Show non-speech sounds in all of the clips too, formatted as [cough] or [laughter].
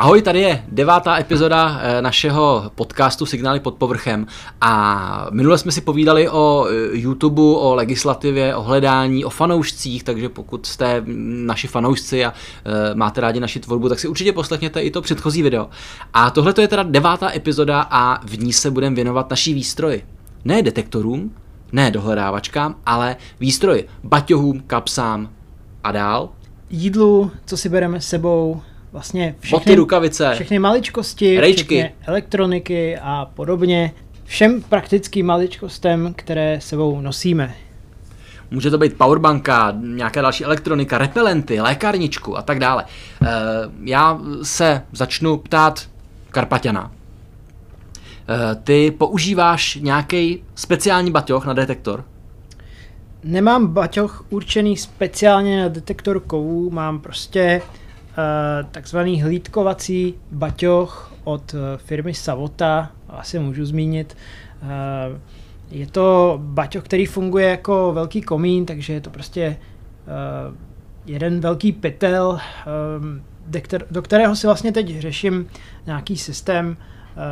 Ahoj, tady je devátá epizoda eh, našeho podcastu Signály pod povrchem a minule jsme si povídali o eh, YouTube, o legislativě, o hledání, o fanoušcích, takže pokud jste naši fanoušci a eh, máte rádi naši tvorbu, tak si určitě poslechněte i to předchozí video. A tohle je teda devátá epizoda a v ní se budeme věnovat naší výstroji. Ne detektorům, ne dohledávačkám, ale výstroji, baťohům, kapsám a dál. Jídlu, co si bereme s sebou, vlastně všechny, Boty, rukavice, všechny maličkosti, rejčky. elektroniky a podobně. Všem praktickým maličkostem, které sebou nosíme. Může to být powerbanka, nějaká další elektronika, repelenty, lékárničku a tak dále. E, já se začnu ptát Karpaťana. E, ty používáš nějaký speciální baťoch na detektor? Nemám baťoch určený speciálně na detektor kovů, mám prostě Eh, takzvaný hlídkovací baťoch od eh, firmy Savota, asi můžu zmínit. Eh, je to baťoch, který funguje jako velký komín, takže je to prostě jeden velký pytel, do kterého si vlastně teď řeším nějaký systém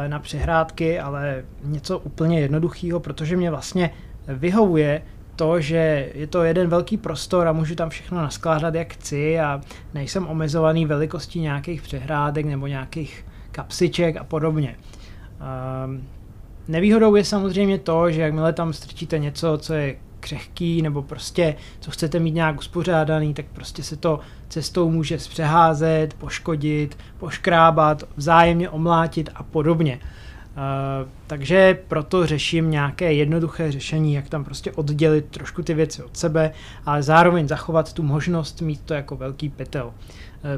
na přehrádky, ale něco úplně jednoduchého, protože mě vlastně vyhovuje to, že je to jeden velký prostor a můžu tam všechno naskládat jak chci a nejsem omezovaný velikostí nějakých přehrádek nebo nějakých kapsiček a podobně. Um, nevýhodou je samozřejmě to, že jakmile tam strčíte něco, co je křehký nebo prostě co chcete mít nějak uspořádaný, tak prostě se to cestou může zpřeházet, poškodit, poškrábat, vzájemně omlátit a podobně. Uh, takže proto řeším nějaké jednoduché řešení, jak tam prostě oddělit trošku ty věci od sebe, ale zároveň zachovat tu možnost mít to jako velký pytel. Uh,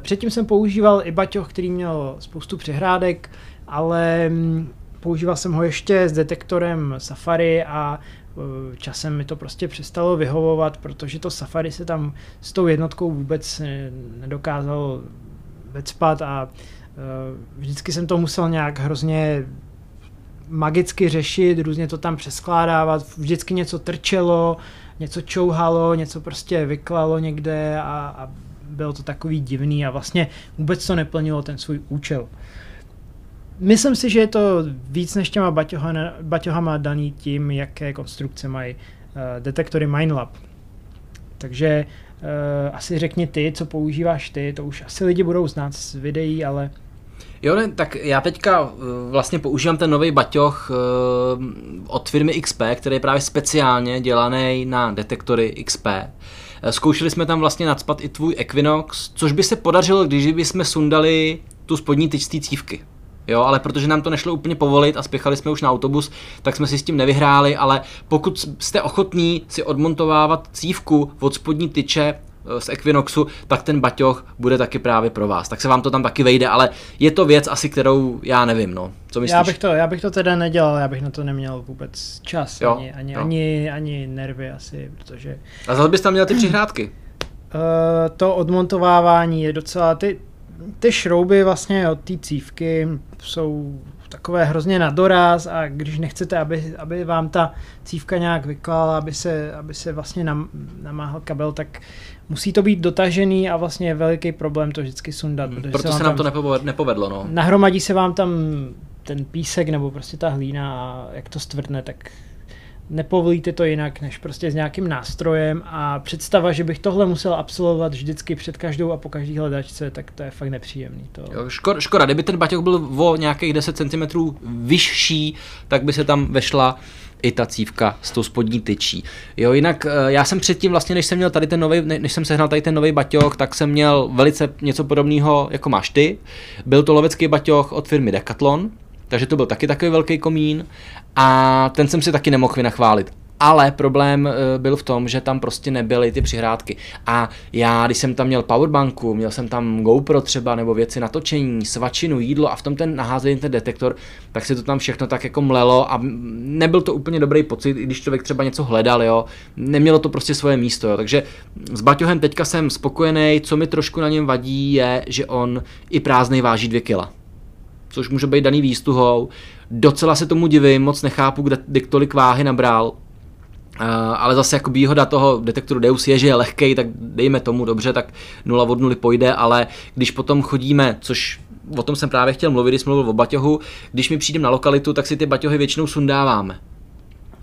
předtím jsem používal i baťoch, který měl spoustu přehrádek, ale um, používal jsem ho ještě s detektorem Safari a uh, časem mi to prostě přestalo vyhovovat, protože to Safari se tam s tou jednotkou vůbec nedokázal vecpat a vždycky jsem to musel nějak hrozně magicky řešit, různě to tam přeskládávat, vždycky něco trčelo, něco čouhalo, něco prostě vyklalo někde a, a bylo to takový divný a vlastně vůbec to neplnilo ten svůj účel. Myslím si, že je to víc než těma baťohama, baťohama daný tím, jaké konstrukce mají uh, detektory MineLab. Takže uh, asi řekni ty, co používáš ty, to už asi lidi budou znát z videí, ale Jo, ne, tak já teďka uh, vlastně používám ten nový baťoch uh, od firmy XP, který je právě speciálně dělaný na detektory XP. Uh, zkoušeli jsme tam vlastně nadspat i tvůj Equinox, což by se podařilo, když bychom sundali tu spodní tyč z cívky. Jo, ale protože nám to nešlo úplně povolit a spěchali jsme už na autobus, tak jsme si s tím nevyhráli, ale pokud jste ochotní si odmontovávat cívku od spodní tyče z Equinoxu, tak ten baťoch bude taky právě pro vás. Tak se vám to tam taky vejde, ale je to věc asi, kterou já nevím, no. Co myslíš? Já bych to, já bych to teda nedělal, já bych na to neměl vůbec čas, jo, ani, ani, jo. ani, ani nervy asi, protože... A zase bys tam měl ty přihrádky? Uh, to odmontovávání je docela, ty, ty šrouby vlastně od té cívky jsou takové hrozně na doraz a když nechcete, aby, aby vám ta cívka nějak vyklala, aby se, aby se vlastně nam, namáhal kabel, tak musí to být dotažený a vlastně je veliký problém to vždycky sundat. Hmm, proto se, se nám to nepovedlo. No. Nahromadí se vám tam ten písek nebo prostě ta hlína a jak to stvrdne, tak nepovolíte to jinak, než prostě s nějakým nástrojem a představa, že bych tohle musel absolvovat vždycky před každou a po každý hledačce, tak to je fakt nepříjemný. To... Jo, škoda, škoda, kdyby ten baťoch byl o nějakých 10 cm vyšší, tak by se tam vešla i ta cívka s tou spodní tyčí. Jo, jinak eh, já jsem předtím vlastně, než jsem měl tady ten nový, než jsem sehnal tady ten nový baťoch, tak jsem měl velice něco podobného, jako máš ty. Byl to lovecký baťoch od firmy Decathlon, takže to byl taky takový velký komín a ten jsem si taky nemohl vynachválit. Ale problém eh, byl v tom, že tam prostě nebyly ty přihrádky. A já, když jsem tam měl powerbanku, měl jsem tam GoPro třeba, nebo věci na točení, svačinu, jídlo a v tom ten naházený ten detektor, tak se to tam všechno tak jako mlelo a nebyl to úplně dobrý pocit, i když člověk třeba něco hledal, jo. Nemělo to prostě svoje místo, jo. Takže s Baťohem teďka jsem spokojený, co mi trošku na něm vadí je, že on i prázdnej váží dvě kila což může být daný výstuhou. Docela se tomu divím, moc nechápu, kde, kde tolik váhy nabral. Uh, ale zase jako výhoda toho detektoru Deus je, že je lehkej, tak dejme tomu dobře, tak 0 od 0 pojde, ale když potom chodíme, což o tom jsem právě chtěl mluvit, když jsem mluvil o baťohu, když mi přijdem na lokalitu, tak si ty baťohy většinou sundáváme.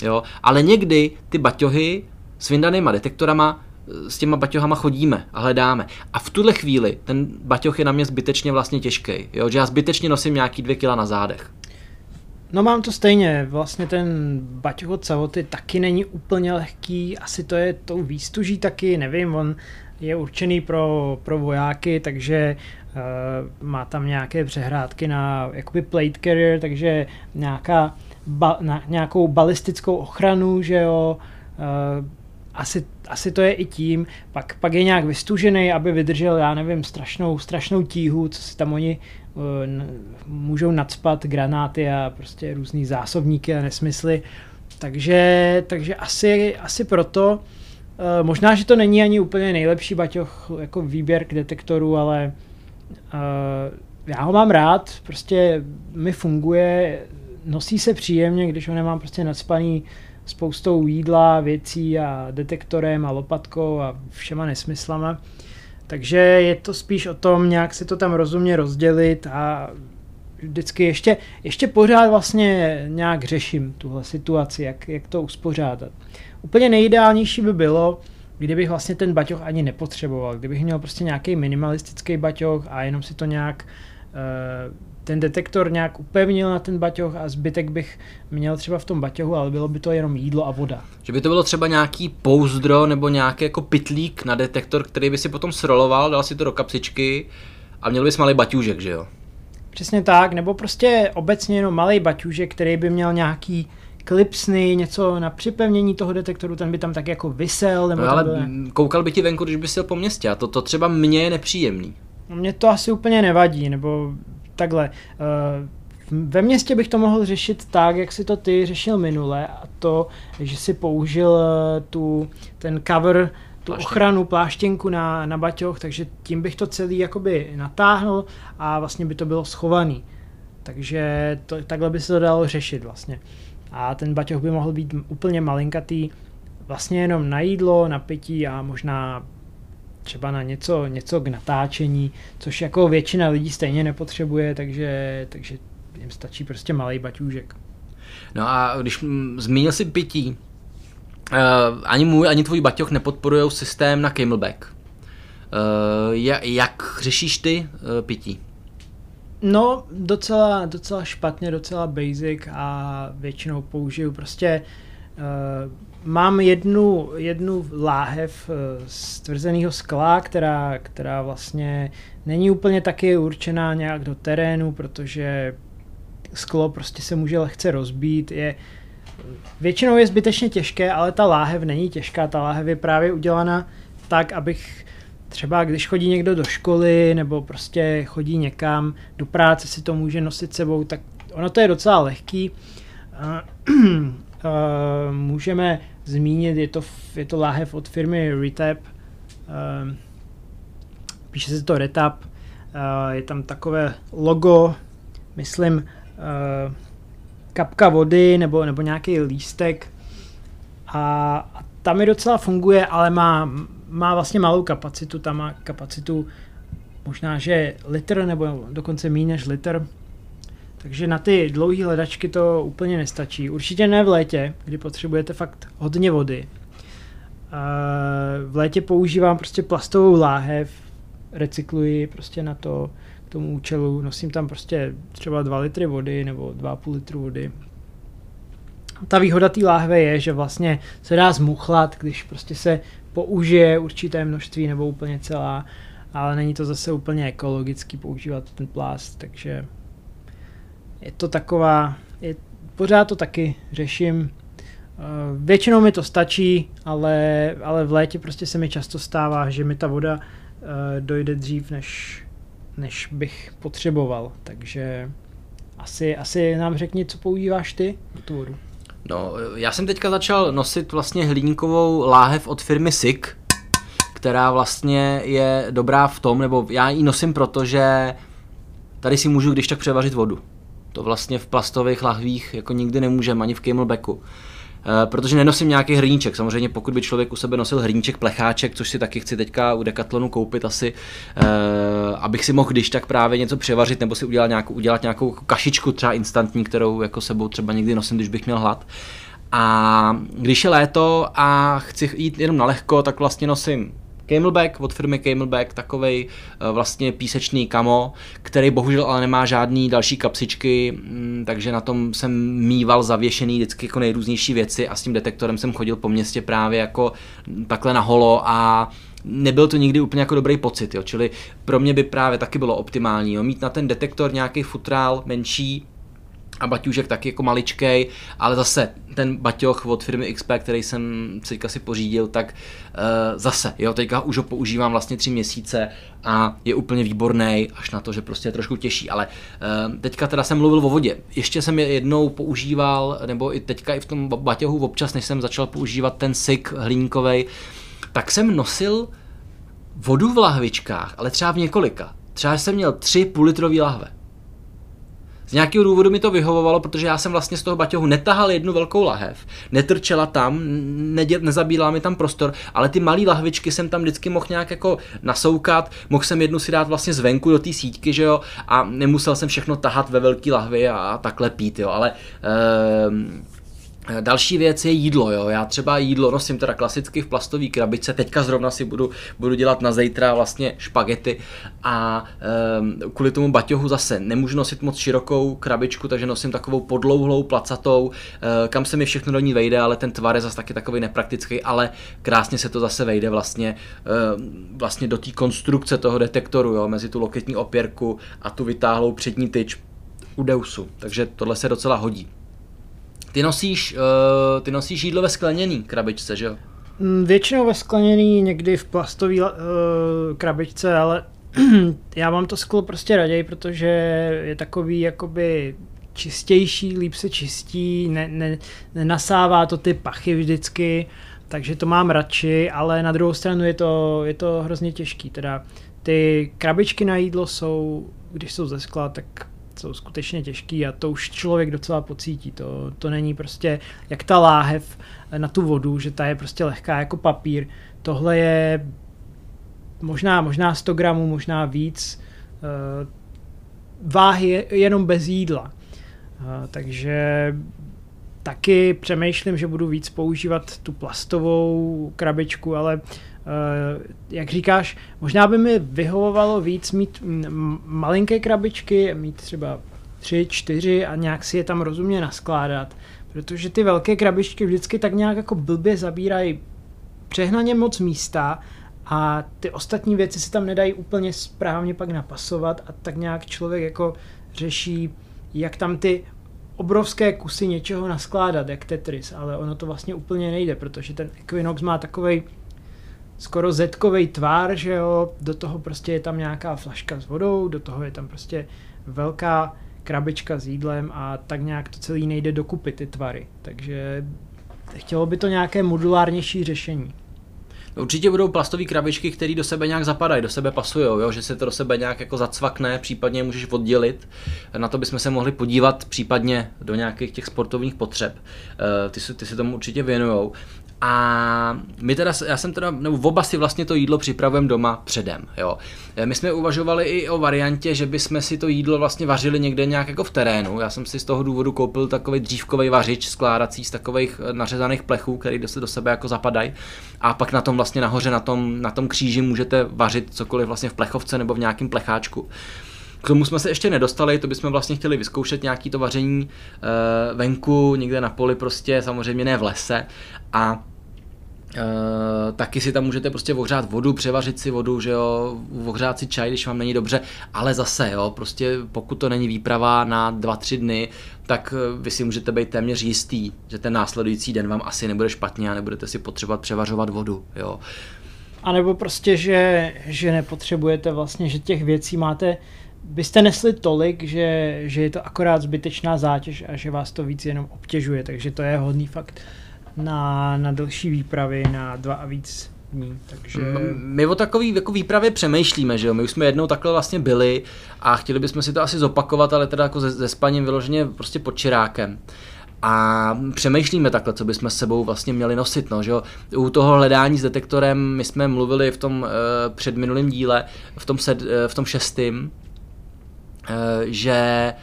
Jo? Ale někdy ty baťohy s vyndanýma detektorama s těma baťohama chodíme a hledáme. A v tuhle chvíli ten baťoh je na mě zbytečně vlastně těžký, jo? že já zbytečně nosím nějaký dvě kila na zádech. No mám to stejně, vlastně ten baťoh od Savoty taky není úplně lehký, asi to je tou výstuží taky, nevím, on je určený pro, pro vojáky, takže uh, má tam nějaké přehrádky na jakoby plate carrier, takže nějaká, ba, na, nějakou balistickou ochranu, že jo, uh, asi, asi to je i tím, pak, pak je nějak vystužený, aby vydržel, já nevím, strašnou, strašnou tíhu, co si tam oni uh, můžou nadspat granáty a prostě různý zásobníky a nesmysly. Takže, takže asi, asi proto, uh, možná, že to není ani úplně nejlepší baťoch jako výběr k detektoru, ale uh, já ho mám rád, prostě mi funguje, nosí se příjemně, když ho nemám prostě nadspaný uh, spoustou jídla, věcí a detektorem a lopatkou a všema nesmyslama. Takže je to spíš o tom nějak si to tam rozumně rozdělit a vždycky ještě, ještě pořád vlastně nějak řeším tuhle situaci, jak, jak to uspořádat. Úplně nejideálnější by bylo, kdybych vlastně ten baťoch ani nepotřeboval, kdybych měl prostě nějaký minimalistický baťoch a jenom si to nějak uh, ten detektor nějak upevnil na ten baťoch a zbytek bych měl třeba v tom baťohu, ale bylo by to jenom jídlo a voda. Že by to bylo třeba nějaký pouzdro nebo nějaký jako pitlík na detektor, který by si potom sroloval, dal si to do kapsičky a měl bys malý baťůžek, že jo? Přesně tak, nebo prostě obecně jenom malý baťůžek, který by měl nějaký klipsny, něco na připevnění toho detektoru, ten by tam tak jako vysel. Nebo no, ale byl... koukal by ti venku, když by jel po městě a to, to třeba mně je nepříjemný. No, mně to asi úplně nevadí, nebo takhle. Uh, ve městě bych to mohl řešit tak, jak si to ty řešil minule a to, že si použil eh, tu, ten cover, tu Pláštěnku. ochranu, pláštěnku na, na baťoch, takže tím bych to celý jakoby natáhl a vlastně by to bylo schovaný. Takže to, takhle by se to dalo řešit vlastně. A ten baťoch by mohl být úplně malinkatý, vlastně jenom na jídlo, na pití a možná třeba na něco, něco k natáčení, což jako většina lidí stejně nepotřebuje, takže, takže jim stačí prostě malý baťůžek. No a když zmínil si pití, uh, ani můj, ani tvůj baťoch nepodporují systém na camelback. Uh, jak řešíš ty uh, pití? No, docela, docela špatně, docela basic a většinou použiju prostě uh, mám jednu, jednu láhev eh, z tvrzeného skla, která, která vlastně není úplně taky určená nějak do terénu, protože sklo prostě se může lehce rozbít. Je, většinou je zbytečně těžké, ale ta láhev není těžká. Ta láhev je právě udělaná tak, abych třeba když chodí někdo do školy nebo prostě chodí někam do práce si to může nosit sebou, tak ono to je docela lehký. Uh, [clears throat] můžeme zmínit, je to, je to láhev od firmy Retap, uh, píše se to Retap, uh, je tam takové logo, myslím, uh, kapka vody nebo, nebo nějaký lístek a, a tam mi docela funguje, ale má, má vlastně malou kapacitu, tam má kapacitu možná, že litr nebo dokonce méně než litr, takže na ty dlouhé hledačky to úplně nestačí. Určitě ne v létě, kdy potřebujete fakt hodně vody. V létě používám prostě plastovou láhev, recykluji prostě na to, k tomu účelu. Nosím tam prostě třeba 2 litry vody nebo 2,5 litru vody. Ta výhoda té láhve je, že vlastně se dá zmuchlat, když prostě se použije určité množství nebo úplně celá, ale není to zase úplně ekologický používat ten plast, takže je to taková, je, pořád to taky řeším. Eh, většinou mi to stačí, ale, ale v létě prostě se mi často stává, že mi ta voda eh, dojde dřív, než, než bych potřeboval. Takže asi, asi nám řekni, co používáš ty na tu vodu. No, já jsem teďka začal nosit vlastně hliníkovou láhev od firmy SIK, která vlastně je dobrá v tom, nebo já ji nosím proto, že tady si můžu když tak převařit vodu. To vlastně v plastových lahvích jako nikdy nemůžeme, ani v camelbacku. Eh, protože nenosím nějaký hrníček. Samozřejmě pokud by člověk u sebe nosil hrníček, plecháček, což si taky chci teďka u Decathlonu koupit asi, uh, abych si mohl když tak právě něco převařit nebo si udělat nějakou, udělat nějakou kašičku třeba instantní, kterou jako sebou třeba někdy nosím, když bych měl hlad. A když je léto a chci jít jenom na lehko, tak vlastně nosím Camelback od firmy Camelback, takovej eh, vlastně písečný kamo, který bohužel ale nemá žádný další kapsičky, mm, takže na tom jsem mýval zavěšený vždycky jako nejrůznější věci a s tím detektorem jsem chodil po městě právě jako takhle na holo a nebyl to nikdy úplně jako dobrý pocit, jo. čili pro mě by právě taky bylo optimální, jo. mít na ten detektor nějaký futrál menší, a baťůžek taky jako maličkej, ale zase ten baťoch od firmy XP, který jsem teďka si pořídil, tak uh, zase, jo, teďka už ho používám vlastně tři měsíce a je úplně výborný, až na to, že prostě je trošku těžší, ale uh, teďka teda jsem mluvil o vodě. Ještě jsem je jednou používal, nebo i teďka i v tom baťohu občas, než jsem začal používat ten syk hliníkovej, tak jsem nosil vodu v lahvičkách, ale třeba v několika. Třeba jsem měl tři půl litrové lahve. Z nějakého důvodu mi to vyhovovalo, protože já jsem vlastně z toho baťohu netahal jednu velkou lahev, netrčela tam, nedě, nezabílala mi tam prostor, ale ty malé lahvičky jsem tam vždycky mohl nějak jako nasoukat, mohl jsem jednu si dát vlastně zvenku do té síťky, že jo, a nemusel jsem všechno tahat ve velké lahvi a, a takhle pít, jo, ale um, Další věc je jídlo, jo. Já třeba jídlo nosím teda klasicky v plastové krabičce, teďka zrovna si budu, budu dělat na zítra vlastně špagety a um, kvůli tomu baťohu zase nemůžu nosit moc širokou krabičku, takže nosím takovou podlouhlou, placatou, uh, kam se mi všechno do ní vejde, ale ten tvar je zase taky takový nepraktický, ale krásně se to zase vejde vlastně, uh, vlastně do té konstrukce toho detektoru, jo, mezi tu loketní opěrku a tu vytáhlou přední tyč u Deusu, takže tohle se docela hodí. Ty nosíš, uh, ty nosíš jídlo ve skleněný krabičce, že jo? Mm, většinou ve skleněný, někdy v plastové uh, krabičce, ale [clears throat] já mám to sklo prostě raději, protože je takový jakoby čistější, líp se čistí, ne, ne, nenasává to ty pachy vždycky, takže to mám radši, ale na druhou stranu je to, je to hrozně těžký. Teda ty krabičky na jídlo jsou, když jsou ze skla, tak jsou skutečně těžký a to už člověk docela pocítí. To, to není prostě jak ta láhev na tu vodu, že ta je prostě lehká jako papír. Tohle je možná, možná 100 gramů, možná víc uh, váhy jenom bez jídla. Uh, takže taky přemýšlím, že budu víc používat tu plastovou krabičku, ale Eh, jak říkáš, možná by mi vyhovovalo víc mít malinké krabičky, mít třeba tři, čtyři a nějak si je tam rozumně naskládat, protože ty velké krabičky vždycky tak nějak jako blbě zabírají přehnaně moc místa a ty ostatní věci si tam nedají úplně správně pak napasovat a tak nějak člověk jako řeší, jak tam ty obrovské kusy něčeho naskládat, jak Tetris, ale ono to vlastně úplně nejde, protože ten Equinox má takovej skoro zetkový tvár, že jo, do toho prostě je tam nějaká flaška s vodou, do toho je tam prostě velká krabička s jídlem a tak nějak to celý nejde dokupit ty tvary. Takže chtělo by to nějaké modulárnější řešení. Určitě budou plastové krabičky, které do sebe nějak zapadají, do sebe pasují, jo? že se to do sebe nějak jako zacvakne, případně můžeš oddělit. Na to bychom se mohli podívat případně do nějakých těch sportovních potřeb. Eh, ty, ty se tomu určitě věnujou. A my teda, já jsem teda, nebo oba si vlastně to jídlo připravujeme doma předem, jo. E, my jsme uvažovali i o variantě, že bychom si to jídlo vlastně vařili někde nějak jako v terénu. Já jsem si z toho důvodu koupil takový dřívkový vařič skládací z takových e, nařezaných plechů, který se do sebe jako zapadají. A pak na tom vlastně nahoře, na tom, na tom kříži můžete vařit cokoliv vlastně v plechovce nebo v nějakém plecháčku. K tomu jsme se ještě nedostali, to bychom vlastně chtěli vyzkoušet nějaký to vaření e, venku, někde na poli prostě, samozřejmě ne v lese. A Uh, taky si tam můžete prostě ohřát vodu, převařit si vodu, že jo, ohřát si čaj, když vám není dobře, ale zase, jo, prostě pokud to není výprava na dva, tři dny, tak eh, vy si můžete být téměř jistý, že ten následující den vám asi nebude špatně a nebudete si potřebovat převařovat vodu, jo. A nebo prostě, že, že nepotřebujete vlastně, že těch věcí máte byste nesli tolik, že, že je to akorát zbytečná zátěž a že vás to víc jenom obtěžuje, takže to je hodný fakt na, na delší výpravy, na dva a víc dní. Takže... My o takový jako výpravě přemýšlíme, že jo? My už jsme jednou takhle vlastně byli a chtěli bychom si to asi zopakovat, ale teda jako ze, ze spaním vyloženě prostě pod čirákem. A přemýšlíme takhle, co bychom s sebou vlastně měli nosit. No, že jo? U toho hledání s detektorem my jsme mluvili v tom uh, předminulém díle, v tom, sed, uh, v tom šestým, uh, že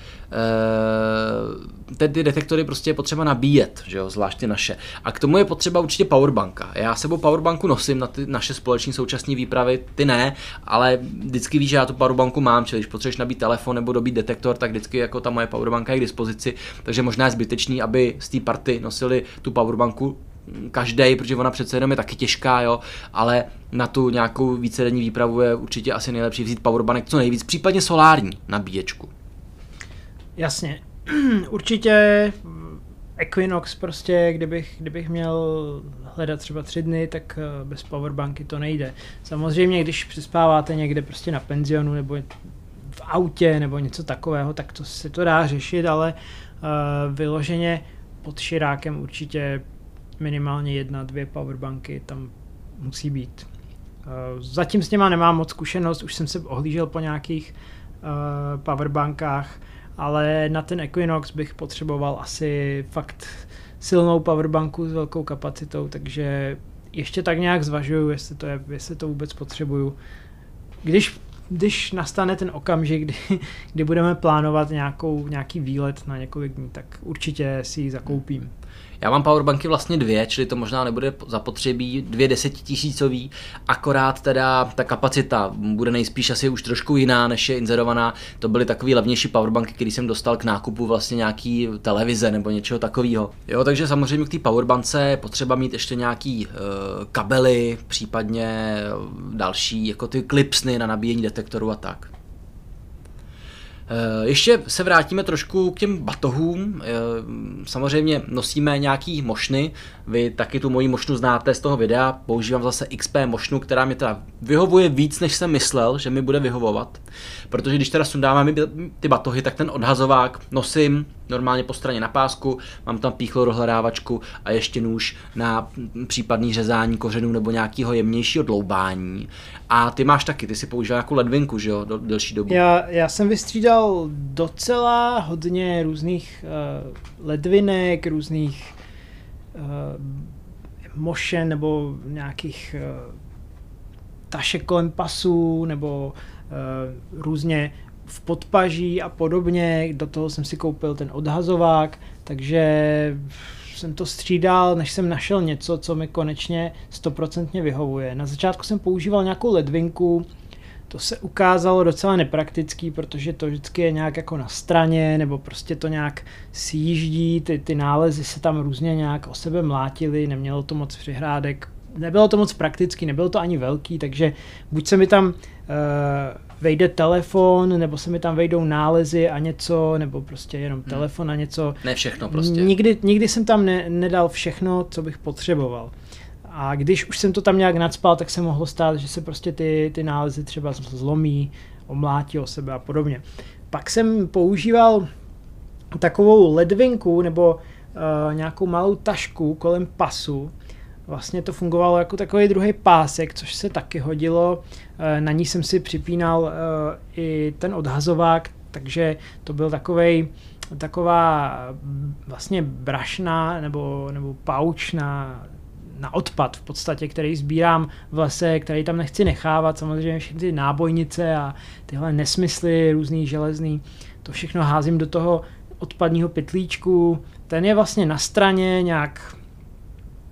uh, ty detektory prostě je potřeba nabíjet, že jo, zvlášť ty naše. A k tomu je potřeba určitě powerbanka. Já sebou powerbanku nosím na ty naše společní současné výpravy, ty ne, ale vždycky víš, že já tu powerbanku mám, čili když potřebuješ nabít telefon nebo dobít detektor, tak vždycky jako ta moje powerbanka je k dispozici, takže možná je zbytečný, aby z té party nosili tu powerbanku každý, protože ona přece jenom je taky těžká, jo, ale na tu nějakou vícedenní výpravu je určitě asi nejlepší vzít powerbank co nejvíc, případně solární nabíječku. Jasně. [clears throat] Určitě Equinox prostě, kdybych, kdybych měl hledat třeba tři dny, tak eh, bez powerbanky to nejde. Samozřejmě, když přespáváte někde prostě na penzionu nebo v autě nebo něco takového, tak to se to dá řešit, ale uh, vyloženě pod širákem určitě minimálně jedna, dvě powerbanky tam musí být. Uh, zatím s něma nemám moc zkušenost, už jsem se ohlížel po nějakých uh, powerbankách, ale na ten Equinox bych potřeboval asi fakt silnou powerbanku s velkou kapacitou, takže ještě tak nějak zvažuju, jestli to, je, jestli to vůbec potřebuju. Když, když nastane ten okamžik, kdy, kdy budeme plánovat nějakou, nějaký výlet na několik dní, tak určitě si ji zakoupím. Já mám powerbanky vlastně dvě, čili to možná nebude zapotřebí dvě desetitisícový, akorát teda ta kapacita bude nejspíš asi už trošku jiná, než je inzerovaná. To byly takový levnější powerbanky, který jsem dostal k nákupu vlastně nějaký televize nebo něčeho takového. Jo, takže samozřejmě k té powerbance je potřeba mít ještě nějaký uh, kabely, případně další, jako ty klipsny na nabíjení detektoru a tak. Eh, ještě se vrátíme trošku k těm batohům. Eh, samozřejmě nosíme nějaký mošny. Vy taky tu moji mošnu znáte z toho videa. Používám zase XP mošnu, která mi teda vyhovuje víc, než jsem myslel, že mi bude vyhovovat. Protože když teda sundáváme ty batohy, tak ten odhazovák nosím normálně po straně na pásku, mám tam píchlou dohledávačku a ještě nůž na případný řezání kořenů nebo nějakého jemnějšího dloubání. A ty máš taky, ty si používal jako ledvinku, že jo, do delší dobu. Já, já jsem vystřídal docela hodně různých uh, ledvinek, různých uh, mošen nebo nějakých uh, tašek kolem pasů nebo uh, různě v podpaží a podobně, do toho jsem si koupil ten odhazovák, takže jsem to střídal, než jsem našel něco, co mi konečně stoprocentně vyhovuje. Na začátku jsem používal nějakou ledvinku, to se ukázalo docela nepraktický, protože to vždycky je nějak jako na straně, nebo prostě to nějak sjíždí, ty, ty nálezy se tam různě nějak o sebe mlátily, nemělo to moc přihrádek, nebylo to moc praktický, nebylo to ani velký, takže buď se mi tam uh, vejde telefon, nebo se mi tam vejdou nálezy a něco, nebo prostě jenom hmm. telefon a něco. Ne všechno prostě. Nikdy, nikdy jsem tam ne, nedal všechno, co bych potřeboval. A když už jsem to tam nějak nadspal, tak se mohlo stát, že se prostě ty, ty nálezy třeba zlomí, omlátí o sebe a podobně. Pak jsem používal takovou ledvinku nebo uh, nějakou malou tašku kolem pasu, vlastně to fungovalo jako takový druhý pásek, což se taky hodilo. Eh, na ní jsem si připínal eh, i ten odhazovák, takže to byl takový taková vlastně brašna nebo, nebo pauč na, na odpad v podstatě, který sbírám v lese, který tam nechci nechávat, samozřejmě všechny ty nábojnice a tyhle nesmysly různý železný, to všechno házím do toho odpadního pytlíčku, ten je vlastně na straně nějak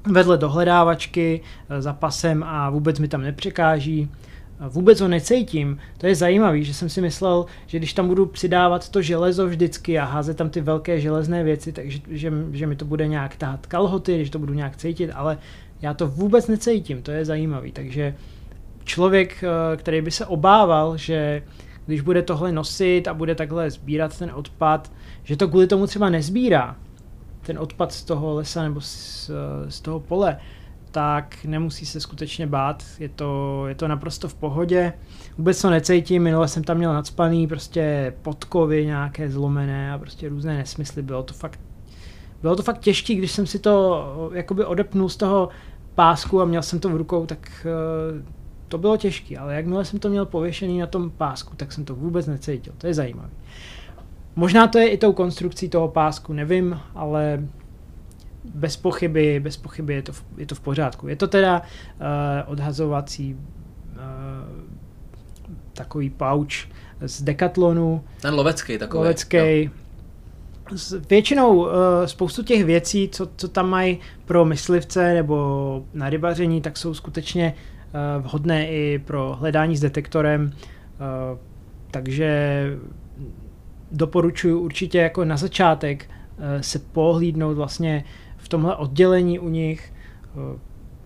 vedle dohledávačky eh, za pasem a vůbec mi tam nepřekáží. Vůbec ho necítím. To je zajímavé, že jsem si myslel, že když tam budu přidávat to železo vždycky a házet tam ty velké železné věci, takže že, že mi to bude nějak tát kalhoty, když to budu nějak cítit, ale já to vůbec necítím, to je zajímavý. Takže člověk, eh, který by se obával, že když bude tohle nosit a bude takhle sbírat ten odpad, že to kvůli tomu třeba nezbírá, ten odpad z toho lesa nebo z, z toho pole, tak nemusí se skutečně bát, je to, je to naprosto v pohodě. Vůbec to necítím, minule jsem tam měl nadspaný prostě podkovy nějaké zlomené a prostě různé nesmysly, bylo to fakt bylo to fakt těžké, když jsem si to jakoby odepnul z toho pásku a měl jsem to v rukou, tak uh, to bylo těžké, ale jakmile jsem to měl pověšený na tom pásku, tak jsem to vůbec necítil, to je zajímavé. Možná to je i tou konstrukcí toho pásku, nevím, ale bez pochyby, bez pochyby je to v, je to v pořádku. Je to teda uh, odhazovací uh, takový pouch z Decathlonu. Ten lovecký takový. Lovecký. Většinou uh, spoustu těch věcí, co, co tam mají pro myslivce nebo na rybaření, tak jsou skutečně uh, vhodné i pro hledání s detektorem. Uh, takže doporučuji určitě jako na začátek uh, se pohlídnout vlastně v tomhle oddělení u nich. Uh,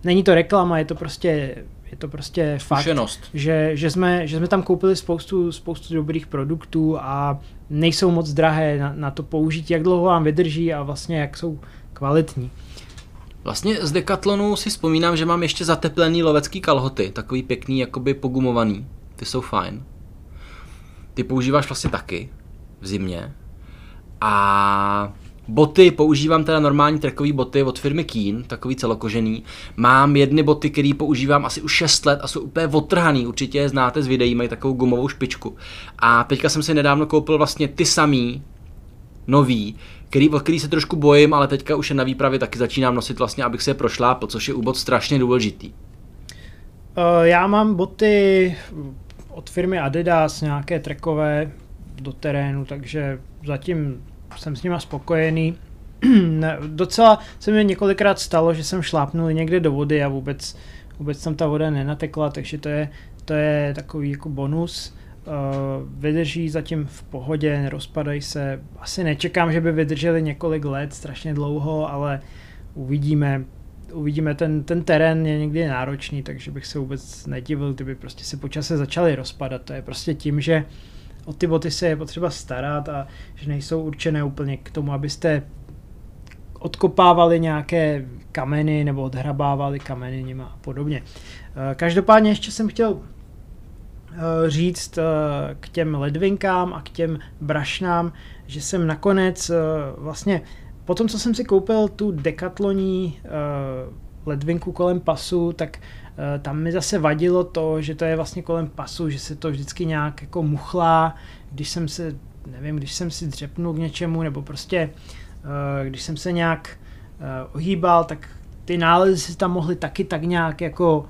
není to reklama, je to prostě je to prostě fakt, Zkušenost. že, že, jsme, že jsme tam koupili spoustu, spoustu dobrých produktů a nejsou moc drahé na, na to použití, jak dlouho vám vydrží a vlastně jak jsou kvalitní. Vlastně z Decathlonu si vzpomínám, že mám ještě zateplený lovecký kalhoty, takový pěkný, jakoby pogumovaný. Ty jsou fajn. Ty používáš vlastně taky v zimě. A Boty používám teda normální trackový boty od firmy Keen, takový celokožený. Mám jedny boty, které používám asi už 6 let a jsou úplně otrhaný, určitě je znáte z videí, mají takovou gumovou špičku. A teďka jsem si nedávno koupil vlastně ty samý, nový, který, od který se trošku bojím, ale teďka už je na výpravě taky začínám nosit vlastně, abych se je prošlápl, což je úvod strašně důležitý. Uh, já mám boty od firmy Adidas, nějaké trekové do terénu, takže zatím jsem s nima spokojený. [clears throat] Docela se mi několikrát stalo, že jsem šlápnul někde do vody a vůbec, vůbec tam ta voda nenatekla, takže to je, to je takový jako bonus. Uh, vydrží zatím v pohodě, nerozpadají se. Asi nečekám, že by vydrželi několik let, strašně dlouho, ale uvidíme. Uvidíme, ten, ten terén je někdy náročný, takže bych se vůbec nedivil, kdyby prostě se počase začaly rozpadat. To je prostě tím, že uh, o ty boty se je potřeba starat a že nejsou určené úplně k tomu, abyste odkopávali nějaké kameny nebo odhrabávali kameny nima a podobně. Eh, každopádně ještě jsem chtěl eh, říct eh, k těm ledvinkám a k těm brašnám, že jsem nakonec vlastně po tom, co jsem si koupil tu dekatloní ledvinku kolem pasu, tak tam mi zase vadilo to, že to je vlastně kolem pasu, že se to vždycky nějak jako muchlá, když jsem se, nevím, když jsem si dřepnul k něčemu, nebo prostě eh, když jsem se nějak eh, ohýbal, tak ty nálezy se tam mohly taky tak nějak jako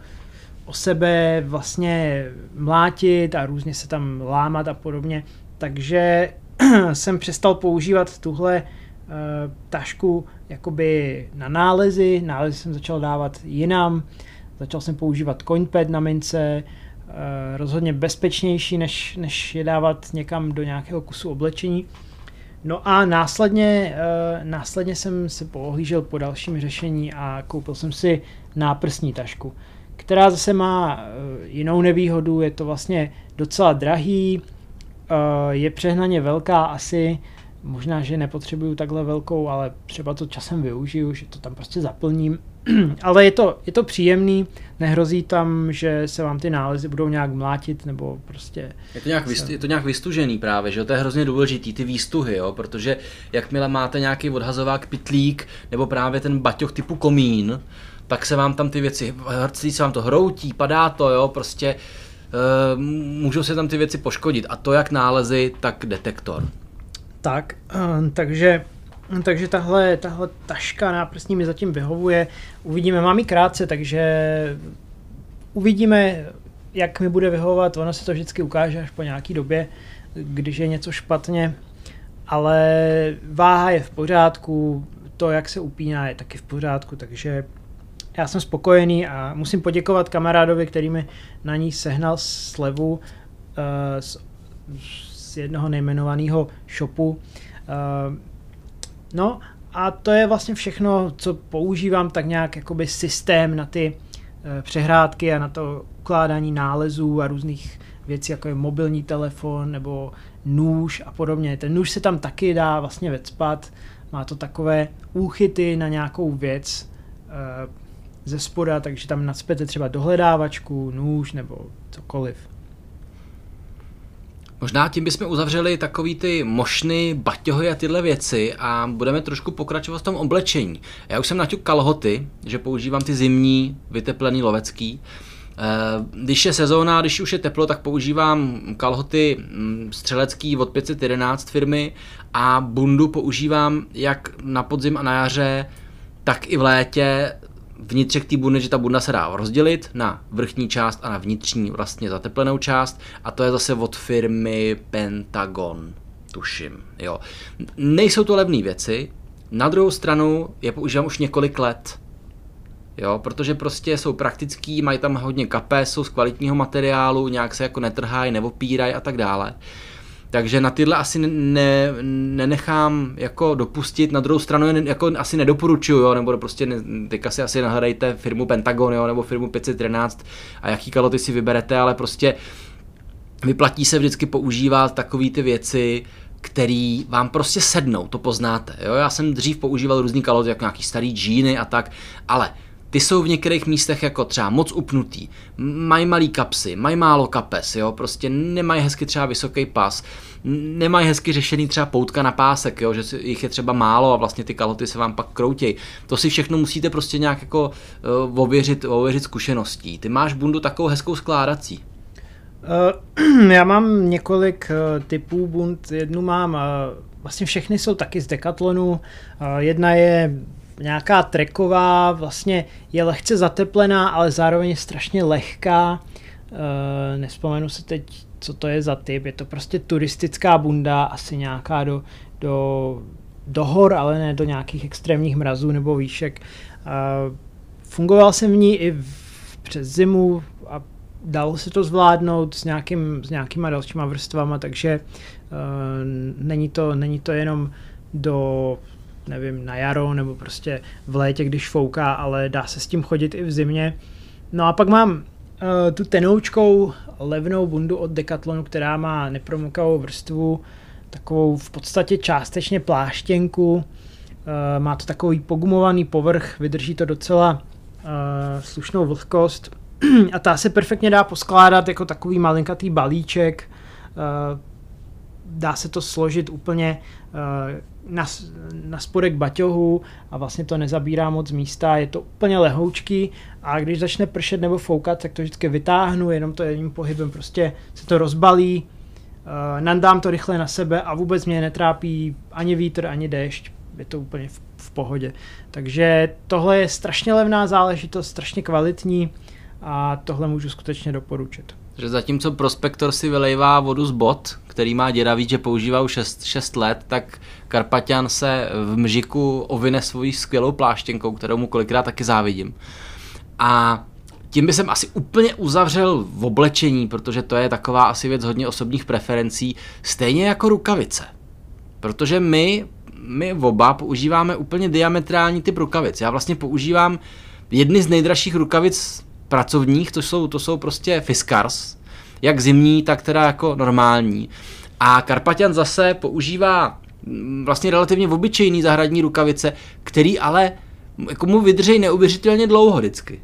o sebe vlastně mlátit a různě se tam lámat a podobně. Takže [clears throat] jsem přestal používat tuhle tašku jakoby na nálezy, nálezy jsem začal dávat jinam, Začal jsem používat CoinPad na mince, eh, rozhodně bezpečnější, než, než je dávat někam do nějakého kusu oblečení. No a následně, eh, následně jsem se poohlížel po dalším řešení a koupil jsem si náprsní tašku, která zase má eh, jinou nevýhodu, je to vlastně docela drahý, je přehnaně velká asi, možná, že nepotřebuju takhle velkou, ale třeba to časem využiju, že to tam prostě zaplním. [clears throat] Ale je to, je to příjemný, nehrozí tam, že se vám ty nálezy budou nějak mlátit, nebo prostě... Je to nějak, se... vyst, je to nějak vystužený právě, že to je hrozně důležitý, ty výstuhy, jo, protože jakmile máte nějaký odhazovák pitlík, nebo právě ten baťoch typu komín, tak se vám tam ty věci, hrcí se vám to hroutí, padá to, jo, prostě uh, můžou se tam ty věci poškodit, a to jak nálezy, tak detektor. Tak, uh, takže takže tahle, tahle taška náprstní mi zatím vyhovuje. Uvidíme, mám ji krátce, takže uvidíme, jak mi bude vyhovovat. Ono se to vždycky ukáže až po nějaký době, když je něco špatně. Ale váha je v pořádku, to, jak se upíná, je taky v pořádku, takže já jsem spokojený a musím poděkovat kamarádovi, který mi na ní sehnal slevu uh, z, z jednoho nejmenovaného shopu. Uh, No a to je vlastně všechno, co používám tak nějak jakoby systém na ty e, přehrádky a na to ukládání nálezů a různých věcí, jako je mobilní telefon nebo nůž a podobně. Ten nůž se tam taky dá vlastně vecpat, má to takové úchyty na nějakou věc e, ze spoda, takže tam nadspete třeba dohledávačku, nůž nebo cokoliv. Možná tím bychom uzavřeli takový ty mošny, baťohy a tyhle věci a budeme trošku pokračovat v tom oblečení. Já už jsem naťuk kalhoty, že používám ty zimní, vyteplený lovecký Když je sezóna, když už je teplo, tak používám kalhoty mm, střelecký od 511 firmy a bundu používám jak na podzim a na jaře, tak i v létě vnitřek té bundy, že ta bunda se dá rozdělit na vrchní část a na vnitřní vlastně zateplenou část a to je zase od firmy Pentagon, tuším, jo. Nejsou to levné věci, na druhou stranu je používám už několik let, jo, protože prostě jsou praktický, mají tam hodně kapes, jsou z kvalitního materiálu, nějak se jako netrhají, nevopírají a tak dále. Takže na tyhle asi ne, nenechám jako dopustit, na druhou stranu je jako asi nedoporučuju, jo, nebo prostě ne, teďka si asi nahledejte firmu Pentagon, jo, nebo firmu 513 a jaký kaloty si vyberete, ale prostě vyplatí se vždycky používat takové ty věci, který vám prostě sednou, to poznáte. Jo? Já jsem dřív používal různý kaloty, jako nějaký starý džíny a tak, ale ty jsou v některých místech jako třeba moc upnutý, mají malý kapsy, mají málo kapes, jo, prostě nemají hezky třeba vysoký pas, nemají hezky řešený třeba poutka na pásek, jo, že jich je třeba málo a vlastně ty kaloty se vám pak kroutějí. To si všechno musíte prostě nějak jako uh, ověřit, ověřit zkušeností. Ty máš bundu takovou hezkou skládací. Uh, [clears throat] já mám několik uh, typů bund. Jednu mám, uh, vlastně všechny jsou taky z Decathlonu. Jedna je nějaká treková, vlastně je lehce zateplená, ale zároveň je strašně lehká. Uh, nespomenu se teď, co to je za typ. Je to prostě turistická bunda, asi nějaká do, do, do hor, ale ne do nějakých extrémních mrazů nebo výšek. Uh, fungoval jsem v ní i v, přes zimu a dalo se to zvládnout s, nějakým, s nějakýma dalšíma vrstvama, takže uh, není, to, není to jenom do nevím, na jaro nebo prostě v létě, když fouká, ale dá se s tím chodit i v zimě. No a pak mám uh, tu tenoučkou levnou bundu od Decathlonu, která má nepromokavou vrstvu, takovou v podstatě částečně pláštěnku, uh, má to takový pogumovaný povrch, vydrží to docela uh, slušnou vlhkost. [clears throat] A ta se perfektně dá poskládat jako takový malinkatý balíček, uh, dá se to složit úplně uh, na, na spodek baťohu a vlastně to nezabírá moc místa, je to úplně lehoučký a když začne pršet nebo foukat, tak to vždycky vytáhnu, jenom to jedním pohybem prostě se to rozbalí, uh, nandám to rychle na sebe a vůbec mě netrápí ani vítr, ani déšť, je to úplně v, v pohodě. Takže tohle je strašně levná záležitost, strašně kvalitní a tohle můžu skutečně doporučit. Že zatímco Prospektor si vylejvá vodu z bot, který má děravý, že používá už 6, 6 let, tak Karpatian se v mžiku ovine svojí skvělou pláštěnkou, kterou mu kolikrát taky závidím. A tím by jsem asi úplně uzavřel v oblečení, protože to je taková asi věc hodně osobních preferencí, stejně jako rukavice. Protože my, my oba používáme úplně diametrální typ rukavic. Já vlastně používám jedny z nejdražších rukavic pracovních, to jsou, to jsou prostě Fiskars, jak zimní, tak teda jako normální. A Karpatian zase používá mm, vlastně relativně obyčejný zahradní rukavice, který ale jako mu vydrží neuvěřitelně dlouho vždycky.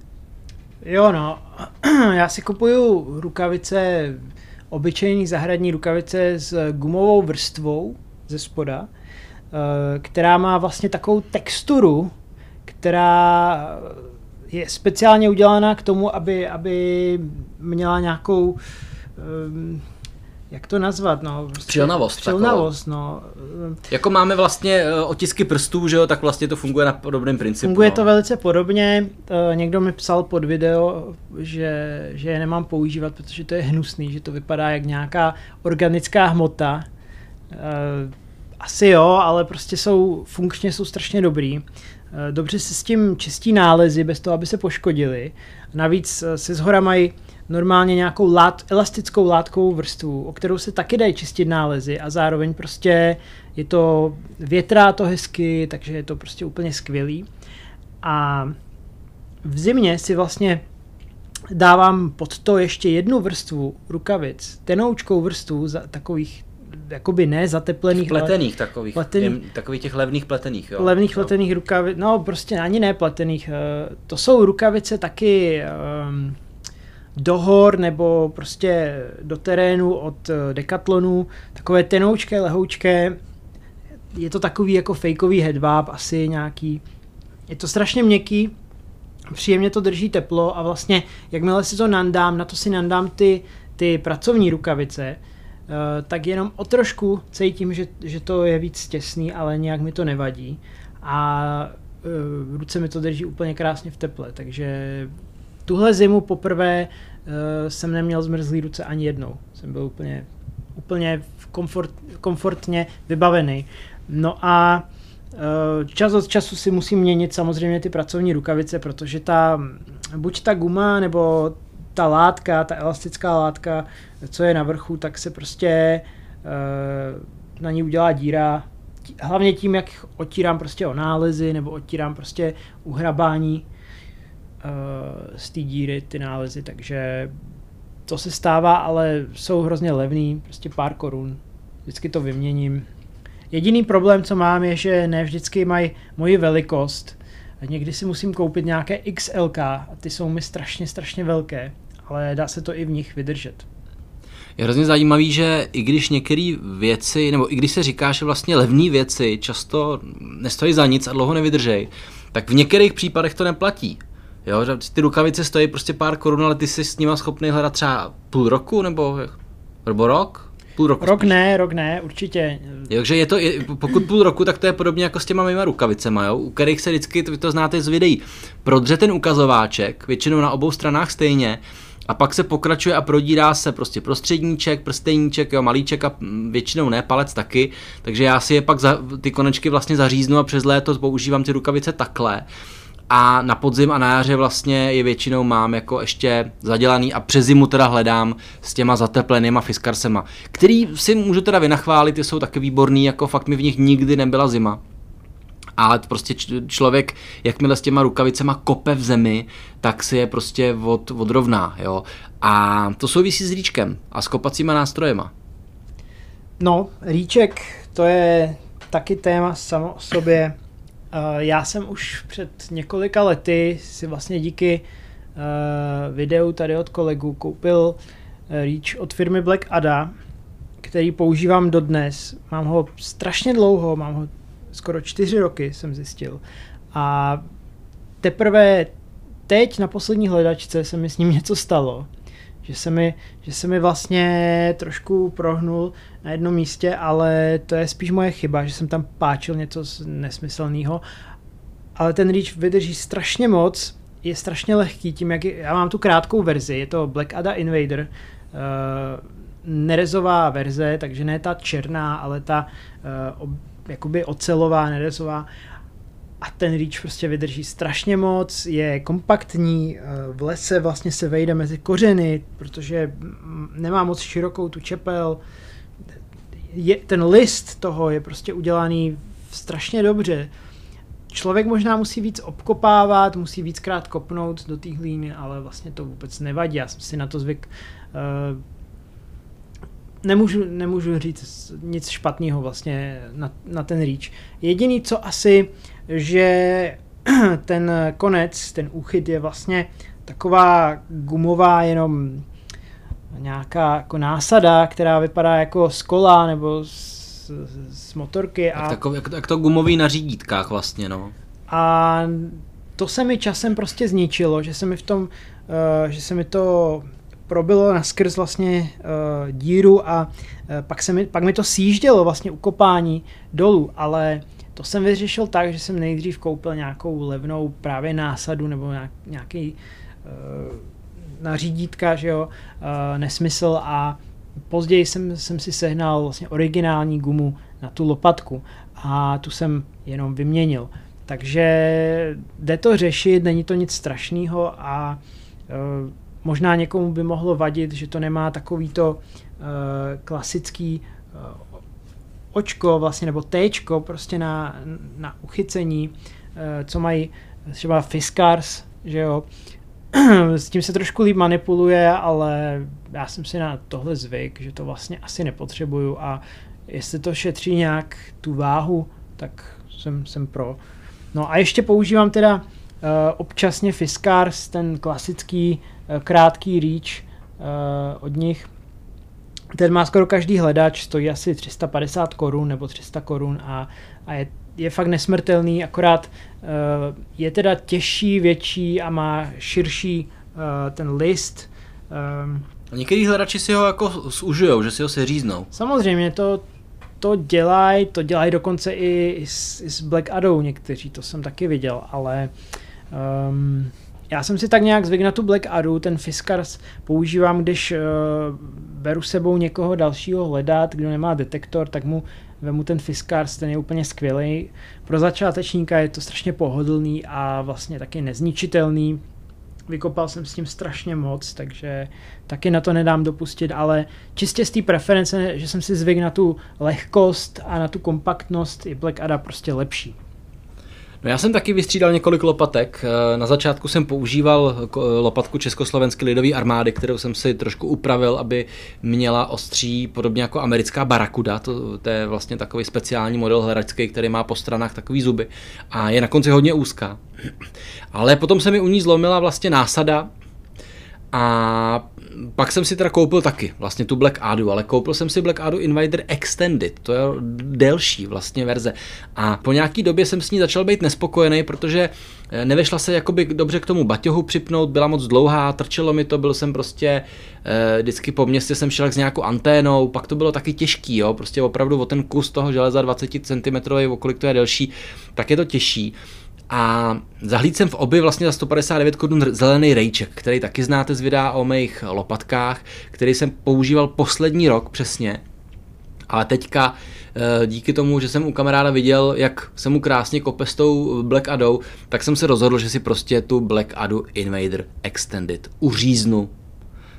Jo no, [clears throat] já si kupuju rukavice, obyčejný zahradní rukavice s gumovou vrstvou ze spoda, eh, která má vlastně takovou texturu, která je speciálně udělaná k tomu, aby, aby měla nějakou um, jak to nazvat, no. Prostě přilnavost. Přilnavost, no. Jako máme vlastně eh, otisky prstů, že jo, tak vlastně to funguje na podobném principu. Funguje no. to velice podobně. Uh, někdo mi psal pod video, že, že je nemám používat, protože to je hnusný, že to vypadá jak nějaká organická hmota. Uh, asi jo, ale prostě jsou, funkčně jsou strašně dobrý. Eh, dobře se s tím čistí nálezy, bez toho, aby se poškodili. Navíc eh, se zhora mají normálně nějakou lát, elastickou látkovou vrstvu, o kterou se taky dají čistit nálezy a zároveň prostě je to, větrá to hezky, takže je to prostě úplně skvělý. A v zimě si vlastně dávám pod to ještě jednu vrstvu rukavic, tenoučkou vrstvu za takových jakoby ne zateplených. Pletených ale, takových, pletených, takových těch levných pletených, jo. Levných no. pletených rukavic, no prostě ani ne pletených, eh, to jsou rukavice taky um, do hor nebo prostě do terénu od eh, Decathlonu, takové tenoučké, lehoučké, je to takový jako fakeový headwap, asi nějaký, je to strašně měkký, příjemně to drží teplo a vlastně jakmile si to nandám, na to si nandám ty, ty pracovní rukavice, tak jenom o trošku cítím, že, že to je víc těsný, ale nějak mi to nevadí. A uh, ruce mi to drží úplně krásně v teple, takže tuhle zimu poprvé uh, jsem neměl zmrzlý ruce ani jednou. Jsem byl úplně, úplně komfort, komfortně vybavený. No a čas od času si musím měnit samozřejmě ty pracovní rukavice, protože ta, buď ta guma nebo ta látka, ta elastická látka, co je na vrchu, tak se prostě uh, na ní udělá díra. Hlavně tím, jak otírám prostě o nálezy nebo otírám prostě uhrabání uh, z té díry ty nálezy, takže to se stává, ale jsou hrozně levný, prostě pár korun. Vždycky to vyměním. Jediný problém, co mám, je, že ne vždycky mají moji velikost. Někdy si musím koupit nějaké XLK a ty jsou mi strašně, strašně velké, ale dá se to i v nich vydržet. Je hrozně zajímavý, že i když některé věci, nebo i když se říká, že vlastně levné věci často nestojí za nic a dlouho nevydržej, tak v některých případech to neplatí. Jo, že ty rukavice stojí prostě pár korun, ale ty jsi s nima schopný hledat třeba půl roku nebo, nebo rok? Půl roku Rok spíš. ne, rok ne, určitě. Jo, takže je to, je, pokud půl roku, tak to je podobně jako s těma mýma rukavicema, jo, u kterých se vždycky, vy to znáte z videí, prodře ten ukazováček, většinou na obou stranách stejně, a pak se pokračuje a prodírá se prostě prostředníček, prstejníček, jo, malíček a většinou ne, palec taky, takže já si je pak za, ty konečky vlastně zaříznu a přes léto používám ty rukavice takhle a na podzim a na jaře vlastně je většinou mám jako ještě zadělaný a přes zimu teda hledám s těma zateplenýma fiskarsema, který si můžu teda vynachválit, ty jsou taky výborný, jako fakt mi v nich nikdy nebyla zima. Ale prostě člověk, jakmile s těma rukavicema kope v zemi, tak si je prostě od, odrovná, jo. A to souvisí s říčkem a s kopacíma nástrojema. No, říček, to je taky téma samo o sobě. Eh, já jsem už před několika lety si vlastně díky uh, videu tady od kolegu koupil eh, Reach od firmy Black Ada, který používám dodnes. Mám ho strašně dlouho, mám ho skoro čtyři roky, jsem zjistil. A teprve teď na poslední hledačce se mi s ním něco stalo že se mi, že se mi vlastně trošku prohnul na jednom místě, ale to je spíš moje chyba, že jsem tam páčil něco nesmyslného. Ale ten Reach vydrží strašně moc, je strašně lehký tím, jak je, já mám tu krátkou verzi, je to Black Ada Invader, uh, nerezová verze, takže ne ta černá, ale ta uh, jakoby ocelová, nerezová a ten Reach prostě vydrží strašně moc, je kompaktní, eh, v lese vlastně se vejde mezi kořeny, protože nemá moc širokou tu čepel. Je, ten list toho je prostě udělaný strašně dobře. Člověk možná musí víc obkopávat, musí víckrát kopnout do té hlíny, ale vlastně to vůbec nevadí. Já jsem si na to zvyk uh, nemůžu, nemůžu říct nic špatného vlastně na, na ten Reach. Jediný, co asi že [clears throat] ten konec, ten úchyt je vlastně taková gumová jenom nějaká jako násada, která vypadá jako z kola nebo z, z motorky. A... Jak, to, jak, jak to gumový na řídítkách vlastně, no. A to se mi časem prostě zničilo, že se mi v tom, uh, že se mi to probilo na skrz vlastně uh, díru a uh, pak, se mi, pak mi to sjíždělo vlastně ukopání dolů, ale to jsem vyřešil tak, že jsem nejdřív koupil nějakou levnou právě násadu nebo nějaký uh, nařídítka, že jo, uh, nesmysl a později jsem, jsem si sehnal vlastně originální gumu na tu lopatku a tu jsem jenom vyměnil. Takže jde to řešit, není to nic strašného a uh, možná někomu by mohlo vadit, že to nemá takovýto uh, klasický uh, očko vlastně, nebo téčko prostě na, na uchycení, eh, co mají třeba Fiskars, že jo, [clears throat] s tím se trošku líp manipuluje, ale já jsem si na tohle zvyk, že to vlastně asi nepotřebuju a jestli to šetří nějak tu váhu, tak jsem, jsem pro. No a ještě používám teda uh, občasně Fiskars, ten klasický uh, krátký reach uh, od nich, ten má skoro každý hledač, stojí asi 350 korun nebo 300 korun a, a je, je fakt nesmrtelný, akorát uh, je teda těžší, větší a má širší uh, ten list. Um, Některý hledači si ho jako zužujou, že si ho seříznou. Samozřejmě, to, to dělají, to dělají dokonce i s, s Black Adou někteří, to jsem taky viděl, ale um, já jsem si tak nějak zvykl na tu Black Adu, ten Fiskars používám, když uh, beru sebou někoho dalšího hledat, kdo nemá detektor, tak mu vemu ten Fiskars, ten je úplně skvělý. Pro začátečníka je to strašně pohodlný a vlastně taky nezničitelný. Vykopal jsem s tím strašně moc, takže taky na to nedám dopustit, ale čistě z té preference, že jsem si zvyk na tu lehkost a na tu kompaktnost, je Black Ada prostě lepší. No já jsem taky vystřídal několik lopatek. Eh, na začátku jsem používal lopatku Československé lidové armády, kterou jsem si trošku upravil, aby měla ostří, podobně jako americká barakuda. To, to je vlastně takový speciální model hledačský, který má po stranách takový zuby a je na konci hodně úzká. Ale potom se mi u ní zlomila vlastně násada a pak jsem si teda koupil taky vlastně tu Black Adu, ale koupil jsem si Black Adu Invader Extended, to je delší vlastně verze. A po nějaký době jsem s ní začal být nespokojený, protože eh, nevešla se jakoby dobře k tomu baťohu připnout, byla moc dlouhá, trčelo mi to, byl jsem prostě eh, vždycky po městě jsem šel s nějakou anténou, pak to bylo taky těžký, jo, prostě opravdu o ten kus toho železa 20 cm, o kolik to je delší, tak je to těžší. A zahlíd jsem v obi vlastně za 159 korun zelený rejček, který taky znáte z videa o mých lopatkách, který jsem používal poslední rok přesně. Ale teďka eh, díky tomu, že jsem u kamaráda viděl, jak se mu krásně kope s tou Black Adou, tak jsem se rozhodl, že si prostě tu Black Adu Invader Extended uříznu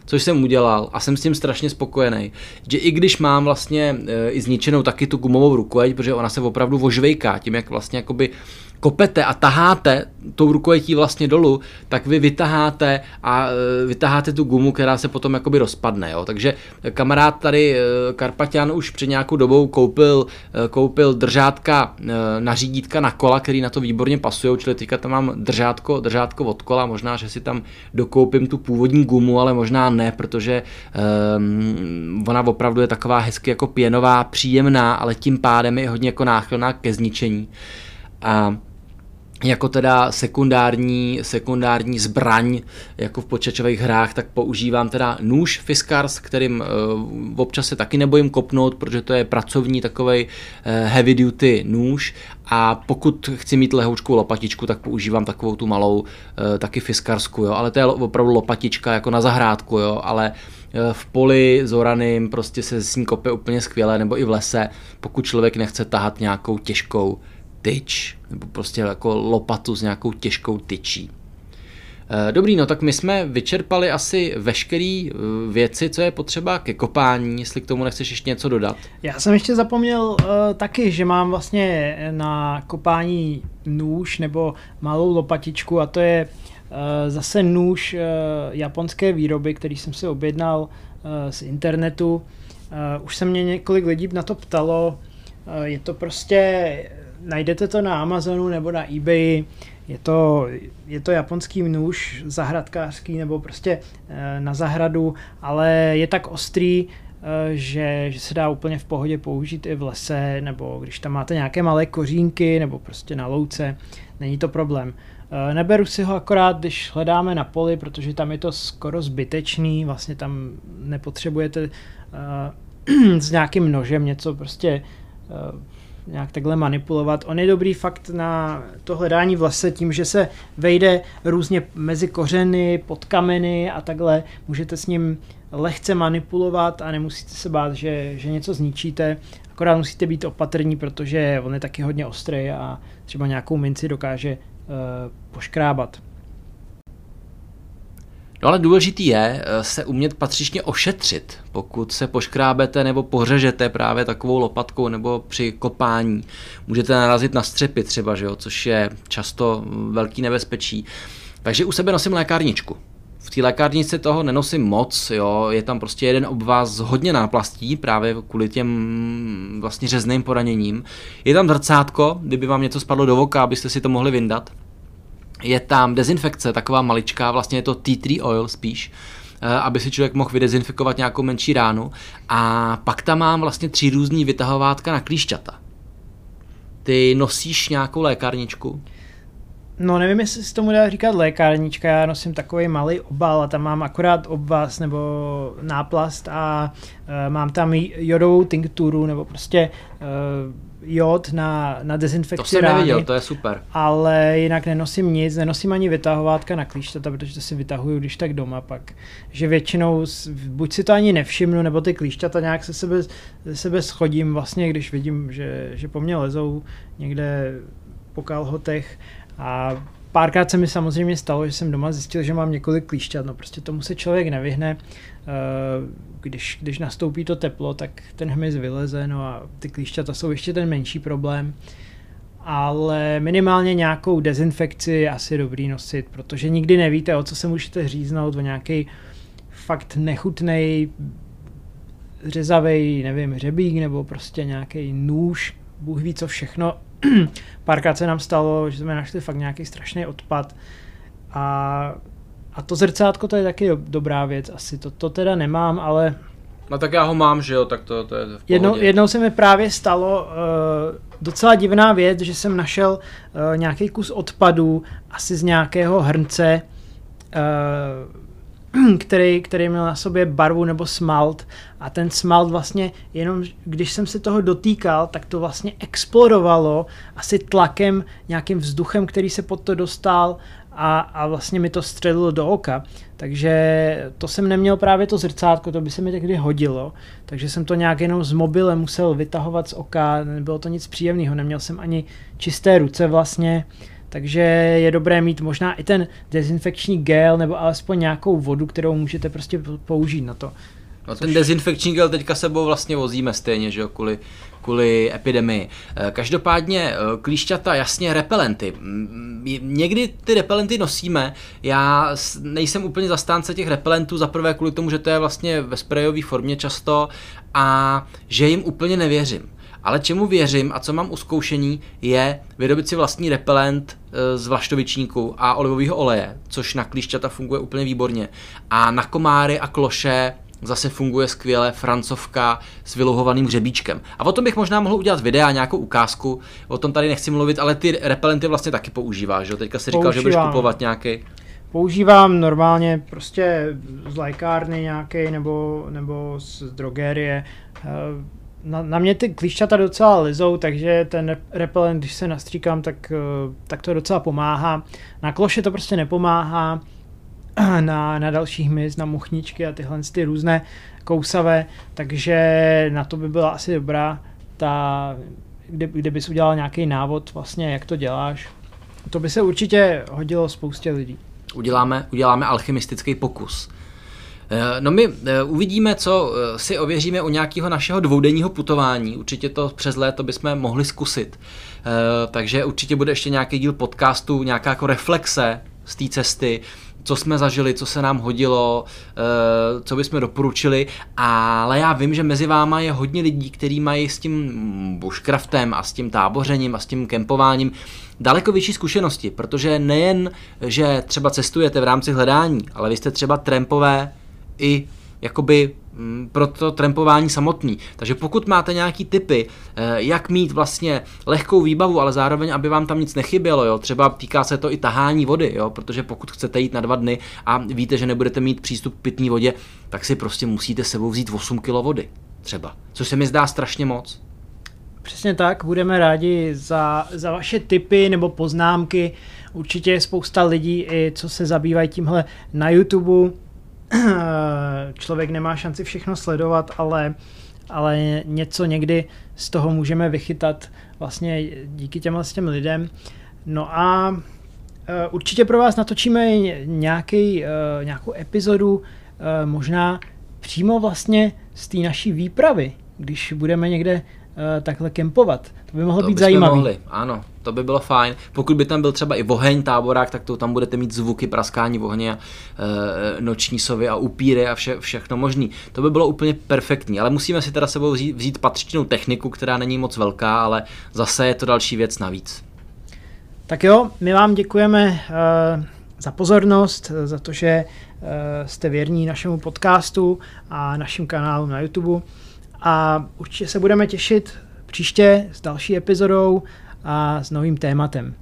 což jsem udělal a jsem s tím strašně spokojený. Že i když mám vlastně e, i zničenou taky tu gumovou rukojeť, protože ona se opravdu vožvejká, tím jak vlastně jakoby kopete a taháte tou rukojetí vlastně dolů, tak vy vytaháte a e, vytaháte tu gumu, která se potom jakoby rozpadne. Jo. Takže kamarád tady e, Karpatian už před nějakou dobou koupil, e, koupil držátka na řídítka na kola, který na to výborně pasují, čili teďka tam mám držátko, držátko od kola, možná, že si tam dokoupím tu původní gumu, ale možná ne, protože um, ona opravdu je taková hezky jako pěnová, příjemná, ale tím pádem je hodně jako náchylná ke zničení. A jako teda sekundární, sekundární zbraň, jako v počítačových hrách, tak používám teda nůž Fiskars, kterým uh, občas se taky nebojím kopnout, protože to je pracovní takový uh, heavy duty nůž. A pokud chci mít lehoučkou lopatičku, tak používám takovou tu malou uh, taky Fiskarsku, jo, ale to je opravdu lopatička jako na zahrádku, jo, ale v poli s oranym prostě se s ní kope úplně skvěle, nebo i v lese, pokud člověk nechce tahat nějakou těžkou tyč, nebo prostě jako lopatu s nějakou těžkou tyčí. Eh, dobrý, no tak my jsme vyčerpali asi veškeré eh, věci, co je potřeba ke kopání, jestli k tomu nechceš ještě něco dodat. Já jsem ještě zapomněl uh, taky, že mám vlastně na kopání nůž nebo malou lopatičku a to je uh, zase nůž uh, japonské výroby, který jsem si objednal uh, z internetu. Uh, už se mě několik lidí na to ptalo, uh, je to prostě najdete to na Amazonu nebo na eBay, je to, je to japonský nůž zahradkářský nebo prostě e, na zahradu, ale je tak ostrý, e, že, že se dá úplně v pohodě použít i v lese, nebo když tam máte nějaké malé kořínky, nebo prostě na louce, není to problém. E, neberu si ho akorát, když hledáme na poli, protože tam je to skoro zbytečný, vlastně tam nepotřebujete [clears throat] s nějakým nožem něco prostě nějak takhle manipulovat. On je dobrý fakt na to hledání v lese tím, že se vejde různě mezi kořeny, pod kameny a takhle. Můžete s ním lehce manipulovat a nemusíte se bát, že, že něco zničíte. Akorát musíte být opatrní, protože on je taky hodně ostrý a třeba nějakou minci dokáže uh, poškrábat. No ale důležitý je eh, se umět patřičně ošetřit, pokud se poškrábete nebo pořežete právě takovou lopatkou nebo při kopání. Můžete narazit na střepy třeba, že jo, což je často velký nebezpečí. Takže u sebe nosím lékárničku. V té lékárnici toho nenosím moc, jo, je tam prostě jeden obvaz hodně náplastí, právě kvůli těm vlastně řezným poraněním. Je tam zrcátko, kdyby vám něco spadlo do voka, abyste si to mohli vyndat je tam dezinfekce, taková maličká, vlastně je to tea tree oil spíš, aby si člověk mohl vydezinfikovat nějakou menší ránu. A pak tam mám vlastně tři různý vytahovátka na klíšťata. Ty nosíš nějakou lékárničku? No nevím, jestli se tomu dá říkat lékárnička, já nosím takový malý obal a tam mám akorát obvaz nebo náplast a uh, mám tam jodovou tinkturu nebo prostě uh, jod na, na dezinfekci To jsem rány, neviděl, to je super. Ale jinak nenosím nic, nenosím ani vytahovátka na klíšťata, protože to si vytahuju když tak doma pak. Že většinou buď si to ani nevšimnu, nebo ty klíšťata nějak se sebe, se sebe schodím vlastně, když vidím, že, že po mně lezou někde po kalhotech a párkrát se mi samozřejmě stalo, že jsem doma zjistil, že mám několik klíšťat, no prostě tomu se člověk nevyhne. Eh, když, když nastoupí to teplo, tak ten hmyz vyleze, no a ty klíšťata jsou ještě ten menší problém. Ale minimálně nějakou dezinfekci je asi dobrý nosit, protože nikdy nevíte, o co se můžete říznout, o nějaký fakt nechutný řezavý, nevím, řebík nebo prostě nějaký nůž, Bůh ví co všechno [clears throat] párkrát se nám stalo, že jsme našli fakt nějaký strašný odpad. A, a to zrcátko to je taky dobrá věc, asi to, to teda nemám, ale No tak já ho mám, že jo, tak to, to je v jednou, jednou se mi právě stalo uh, docela divná věc, že jsem našel uh, nějaký kus odpadu, asi z nějakého hrnce, uh, [clears throat] který, který měl na sobě barvu nebo smalt. A ten smalt vlastně jenom, když jsem se toho dotýkal, tak to vlastně explodovalo asi tlakem, nějakým vzduchem, který se pod to dostal a, a vlastně mi to střelilo do oka. Takže to jsem neměl právě to zrcátko, to by se mi tehdy hodilo, takže jsem to nějak jenom z mobile musel vytahovat z oka, nebylo to nic příjemného, neměl jsem ani čisté ruce vlastně, takže je dobré mít možná i ten dezinfekční gel nebo alespoň nějakou vodu, kterou můžete prostě použít na to. No ten dezinfekční gel teďka sebou vlastně vozíme stejně, že jo, kvůli, kvůli epidemii. Eh, každopádně eh, klíšťata, jasně repelenty. Někdy ty repelenty nosíme, já nejsem úplně zastánce těch repelentů, za prvé kvůli tomu, že to je vlastně ve sprejové formě často a že jim úplně nevěřím. Ale čemu věřím a co mám uskoušení je vyrobit si vlastní repelent eh, z vlaštovičníku a olivového oleje, což na klíšťata funguje úplně výborně. A na komáry a kloše zase funguje skvěle francovka s vyluhovaným řebíčkem. A o tom bych možná mohl udělat videa, nějakou ukázku, o tom tady nechci mluvit, ale ty repelenty vlastně taky používáš, že? Teďka si říkal, Používám. že budeš kupovat nějaký. Používám normálně prostě z lékárny nějaký nebo, nebo z drogerie eh, na, na mě ty klíšťata docela lizou, takže ten repelent, když se nastříkám, tak, eh, tak to docela pomáhá. Na kloše to prostě nepomáhá, [clears throat] na, na dalších hmyz, na muchničky a tyhle ty různé kousavé, takže na to by byla asi dobrá ta, kde, kde bys udělal nějaký návod vlastně, jak to děláš. To by se určitě hodilo spoustě lidí. Uděláme, uděláme alchemistický pokus. Eh, no my eh, uvidíme, co eh, si ověříme u nějakého našeho dvoudenního putování. Určitě to přes léto bychom mohli zkusit. Takže určitě bude ještě nějaký díl podcastu, nějaká jako reflexe z té cesty, co jsme zažili, co se nám hodilo, co bychom doporučili, ale já vím, že mezi váma je hodně lidí, kteří mají s tím bushcraftem a s tím tábořením a s tím kempováním daleko větší zkušenosti, protože nejen, že třeba cestujete v rámci hledání, ale vy jste třeba trampové i jakoby mm, pro to trampování samotný. Takže pokud máte nějaký typy, eh, jak mít vlastně lehkou výbavu, ale zároveň, aby vám tam nic nechybělo, jo? třeba týká se to i tahání vody, jo? protože pokud chcete jít na dva dny a víte, že nebudete mít přístup k pitné vodě, tak si prostě musíte sebou vzít 8 kg vody třeba, což se mi zdá strašně moc. Přesně tak, budeme rádi za, za vaše tipy nebo poznámky. Určitě je spousta lidí, i co se zabývají tímhle na YouTube, [clears throat] člověk nemá šanci všechno sledovat, ale, ale něco někdy z toho můžeme vychytat vlastně díky těmhle s těm lidem. No a uh, určitě pro vás natočíme nějaký, uh, nějakou epizodu, uh, možná přímo vlastně z té naší výpravy, když budeme někde takhle kempovat. To by mohlo to být zajímavé. Mohli, ano, to by bylo fajn. Pokud by tam byl třeba i oheň, táborák, tak to tam budete mít zvuky praskání ohně a e, noční sovy a upíry a vše, všechno možný. To by bylo úplně perfektní, ale musíme si teda sebou vzít, vzít patřičnou techniku, která není moc velká, ale zase je to další věc navíc. Tak jo, my vám děkujeme uh, za pozornost, za to, že jste věrní našemu podcastu a našim kanálům na YouTube. A určitě se budeme těšit příště s další epizodou a s novým tématem.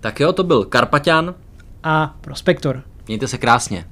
Tak jo, to byl Karpaťan A Prospektor. Mějte se krásně.